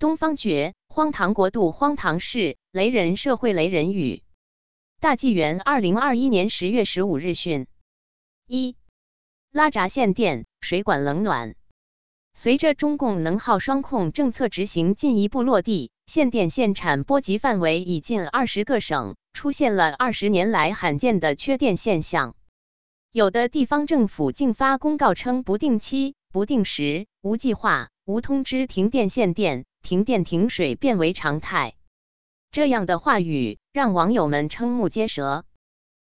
东方觉，荒唐国度，荒唐事，雷人社会，雷人语。大纪元二零二一年十月十五日讯：一、拉闸限电，水管冷暖。随着中共能耗双控政策执行进一步落地，限电限产波及范围已近二十个省，出现了二十年来罕见的缺电现象。有的地方政府竟发公告称不定期、不定时、无计划、无通知停电限电。停电停水变为常态，这样的话语让网友们瞠目结舌。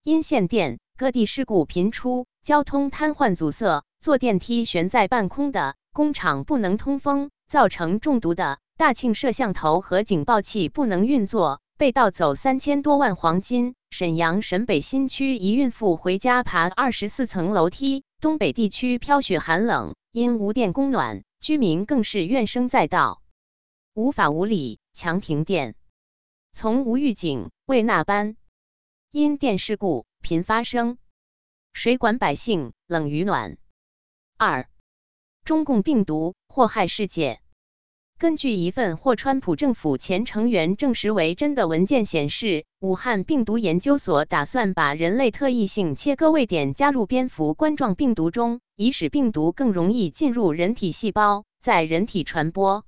因限电，各地事故频出，交通瘫痪阻塞，坐电梯悬在半空的，工厂不能通风，造成中毒的，大庆摄像头和警报器不能运作，被盗走三千多万黄金。沈阳沈北新区一孕妇回家爬二十四层楼梯，东北地区飘雪寒冷，因无电供暖，居民更是怨声载道。无法无理强停电，从无预警未纳班，因电事故频发生，水管百姓冷与暖。二，中共病毒祸害世界。根据一份获川普政府前成员证实为真的文件显示，武汉病毒研究所打算把人类特异性切割位点加入蝙蝠冠状病毒中，以使病毒更容易进入人体细胞，在人体传播。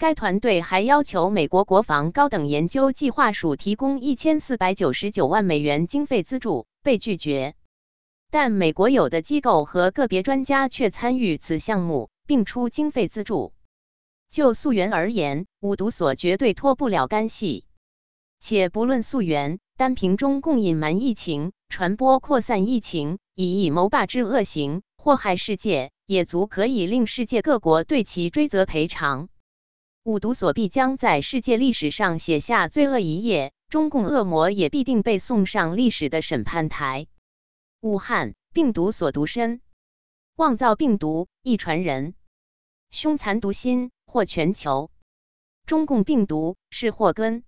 该团队还要求美国国防高等研究计划署提供一千四百九十九万美元经费资助，被拒绝。但美国有的机构和个别专家却参与此项目，并出经费资助。就溯源而言，五毒所绝对脱不了干系。且不论溯源，单凭中共隐瞒疫情、传播扩散疫情、以以谋霸之恶行祸害世界，也足可以令世界各国对其追责赔偿。五毒所必将在世界历史上写下罪恶一页，中共恶魔也必定被送上历史的审判台。武汉病毒所毒身，妄造病毒一传人，凶残毒心祸全球。中共病毒是祸根。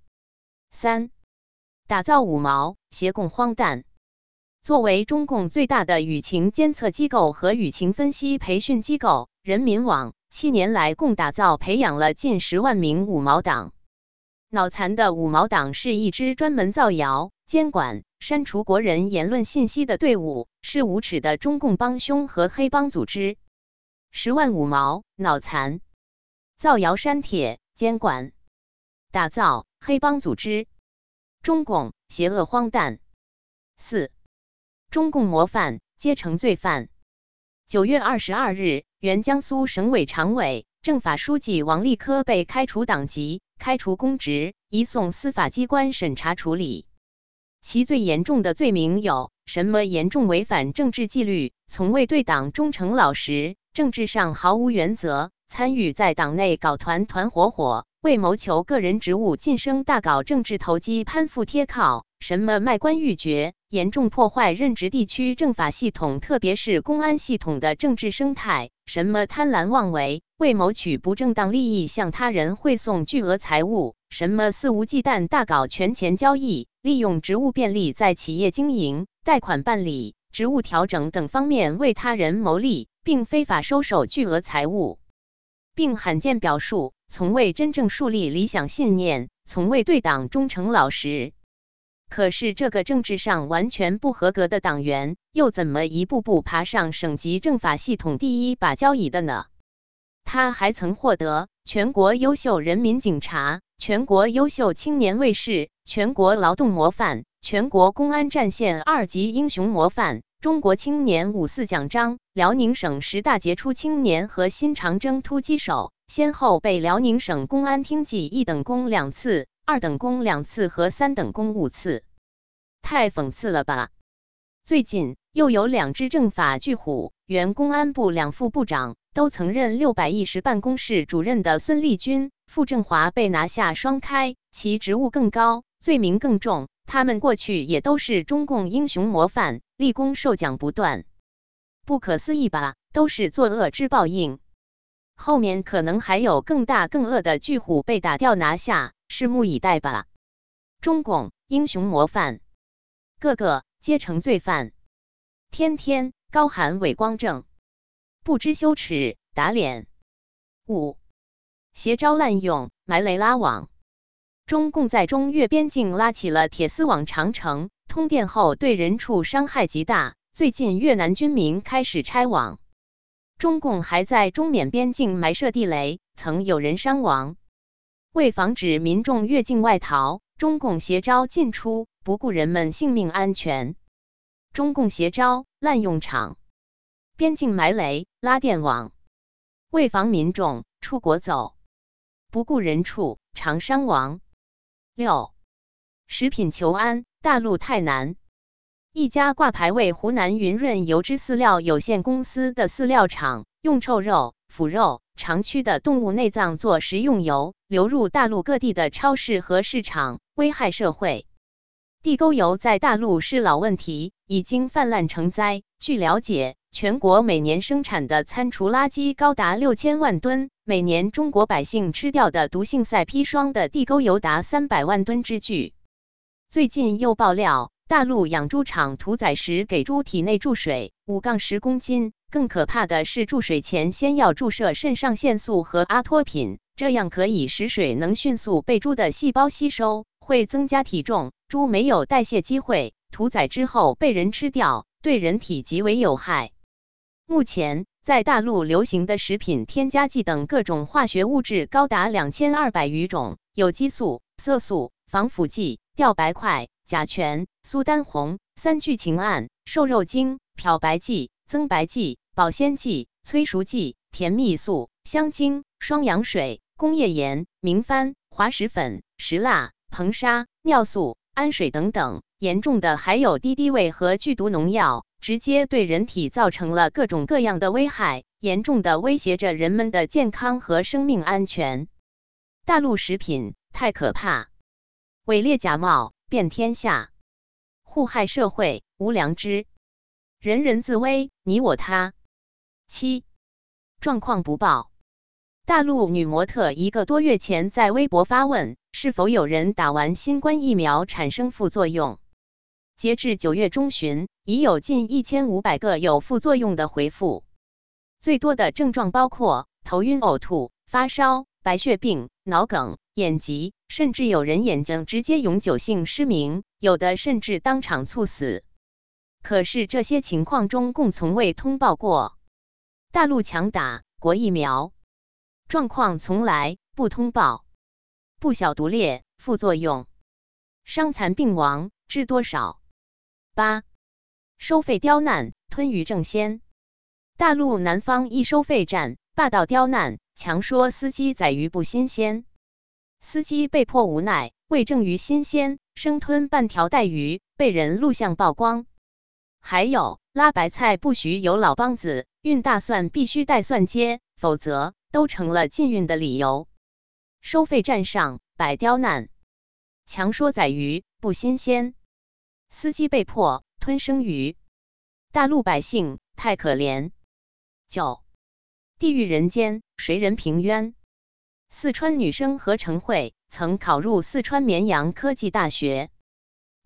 三，打造五毛协共荒诞。作为中共最大的舆情监测机构和舆情分析培训机构，人民网。七年来，共打造培养了近十万名五毛党。脑残的五毛党是一支专门造谣、监管、删除国人言论信息的队伍，是无耻的中共帮凶和黑帮组织。十万五毛脑残，造谣、删帖、监管、打造黑帮组织，中共邪恶荒诞。四，中共模范阶层罪犯。九月二十二日。原江苏省委常委、政法书记王立科被开除党籍、开除公职，移送司法机关审查处理。其最严重的罪名有什么？严重违反政治纪律，从未对党忠诚老实，政治上毫无原则，参与在党内搞团团伙伙，为谋求个人职务晋升大搞政治投机，攀附贴靠。什么卖官鬻爵，严重破坏任职地区政法系统，特别是公安系统的政治生态。什么贪婪妄为，为谋取不正当利益向他人汇送巨额财物。什么肆无忌惮大搞权钱交易，利用职务便利在企业经营、贷款办理、职务调整等方面为他人谋利，并非法收受巨额财物，并罕见表述从未真正树立理想信念，从未对党忠诚老实。可是，这个政治上完全不合格的党员，又怎么一步步爬上省级政法系统第一把交椅的呢？他还曾获得全国优秀人民警察、全国优秀青年卫士、全国劳动模范、全国公安战线二级英雄模范、中国青年五四奖章、辽宁省十大杰出青年和新长征突击手，先后被辽宁省公安厅记一等功两次。二等功两次和三等功五次，太讽刺了吧！最近又有两只政法巨虎，原公安部两副部长，都曾任六百亿十办公室主任的孙立军、傅政华被拿下双开，其职务更高，罪名更重。他们过去也都是中共英雄模范，立功受奖不断。不可思议吧？都是作恶之报应。后面可能还有更大更恶的巨虎被打掉拿下。拭目以待吧！中共英雄模范，个个皆成罪犯，天天高喊伟光正，不知羞耻打脸。五携招滥用，埋雷拉网。中共在中越边境拉起了铁丝网长城，通电后对人畜伤害极大。最近越南军民开始拆网，中共还在中缅边境埋设地雷，曾有人伤亡。为防止民众越境外逃，中共携招进出，不顾人们性命安全。中共携招滥用场，边境埋雷拉电网，为防民众出国走，不顾人畜，常伤亡。六，食品求安，大陆太难。一家挂牌为湖南云润油脂饲料有限公司的饲料厂，用臭肉、腐肉、肠蛆的动物内脏做食用油，流入大陆各地的超市和市场，危害社会。地沟油在大陆是老问题，已经泛滥成灾。据了解，全国每年生产的餐厨垃圾高达六千万吨，每年中国百姓吃掉的毒性赛砒霜的地沟油达三百万吨之巨。最近又爆料，大陆养猪场屠宰时给猪体内注水五杠十公斤，更可怕的是注水前先要注射肾上腺素和阿托品，这样可以使水能迅速被猪的细胞吸收。会增加体重，猪没有代谢机会，屠宰之后被人吃掉，对人体极为有害。目前在大陆流行的食品添加剂等各种化学物质高达两千二百余种，有激素、色素、防腐剂、吊白块、甲醛、苏丹红、三聚氰胺、瘦肉精、漂白剂、增白剂、保鲜剂、催熟剂、甜蜜素、香精、双氧水、工业盐、明矾、滑石粉、石蜡。硼砂、尿素、氨水等等，严重的还有敌敌畏和剧毒农药，直接对人体造成了各种各样的危害，严重的威胁着人们的健康和生命安全。大陆食品太可怕，伪劣假冒遍天下，祸害社会无良知，人人自危，你我他。七状况不报。大陆女模特一个多月前在微博发问：是否有人打完新冠疫苗产生副作用？截至九月中旬，已有近一千五百个有副作用的回复。最多的症状包括头晕、呕吐、发烧、白血病、脑梗、眼疾，甚至有人眼睛直接永久性失明，有的甚至当场猝死。可是这些情况中共从未通报过。大陆强打国疫苗。状况从来不通报，不小毒劣，副作用，伤残病亡知多少？八收费刁难，吞鱼正鲜。大陆南方一收费站霸道刁难，强说司机宰鱼不新鲜，司机被迫无奈，为证鱼新鲜，生吞半条带鱼，被人录像曝光。还有拉白菜不许有老帮子，运大蒜必须带蒜接，否则。都成了禁运的理由。收费站上摆刁难，强说宰鱼不新鲜，司机被迫吞生鱼，大陆百姓太可怜。九，地狱人间谁人平冤？四川女生何成慧曾考入四川绵阳科技大学，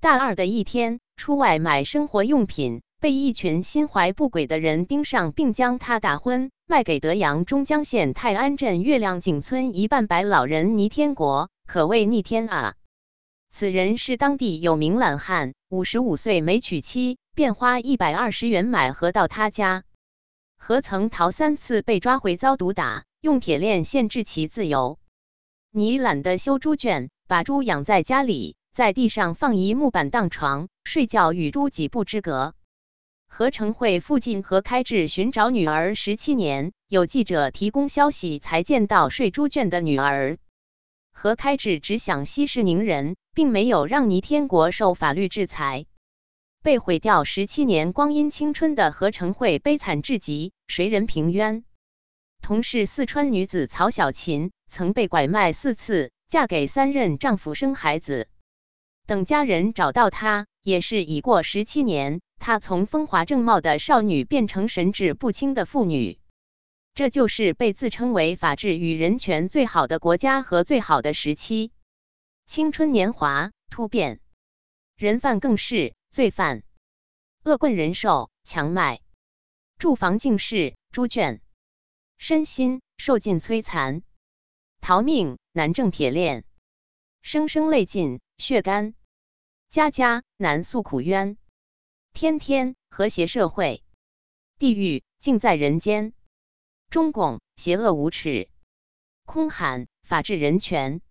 大二的一天出外买生活用品。被一群心怀不轨的人盯上，并将她打昏，卖给德阳中江县泰安镇月亮井村一半白老人倪天国，可谓逆天啊！此人是当地有名懒汉，五十五岁没娶妻，便花一百二十元买河到他家。何曾逃三次被抓回遭毒打，用铁链限制其自由。你懒得修猪圈，把猪养在家里，在地上放一木板当床，睡觉与猪几步之隔。何成会附近何开智寻找女儿十七年，有记者提供消息才见到睡猪圈的女儿。何开智只想息事宁人，并没有让倪天国受法律制裁。被毁掉十七年光阴青春的何成慧悲惨至极，谁人平冤？同是四川女子曹小琴，曾被拐卖四次，嫁给三任丈夫生孩子。等家人找到她，也是已过十七年。她从风华正茂的少女变成神志不清的妇女，这就是被自称为法治与人权最好的国家和最好的时期。青春年华突变，人贩更是罪犯，恶棍人寿强卖，住房尽是猪圈，身心受尽摧残。逃命难挣铁链，声声泪尽血干，家家难诉苦冤，天天和谐社会，地狱尽在人间。中共邪恶无耻，空喊法治人权，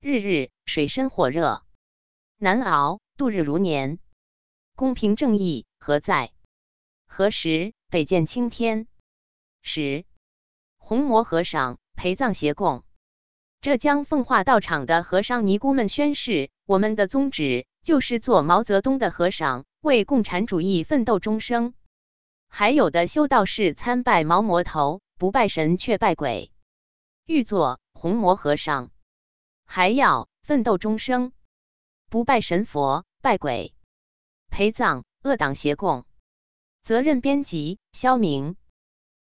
日日水深火热，难熬度日如年。公平正义何在？何时得见青天？十红魔和尚陪葬协供。浙江奉化道场的和尚尼姑们宣誓：我们的宗旨就是做毛泽东的和尚，为共产主义奋斗终生。还有的修道士参拜毛魔头，不拜神却拜鬼。欲做红魔和尚，还要奋斗终生，不拜神佛，拜鬼，陪葬恶党协共。责任编辑：肖明。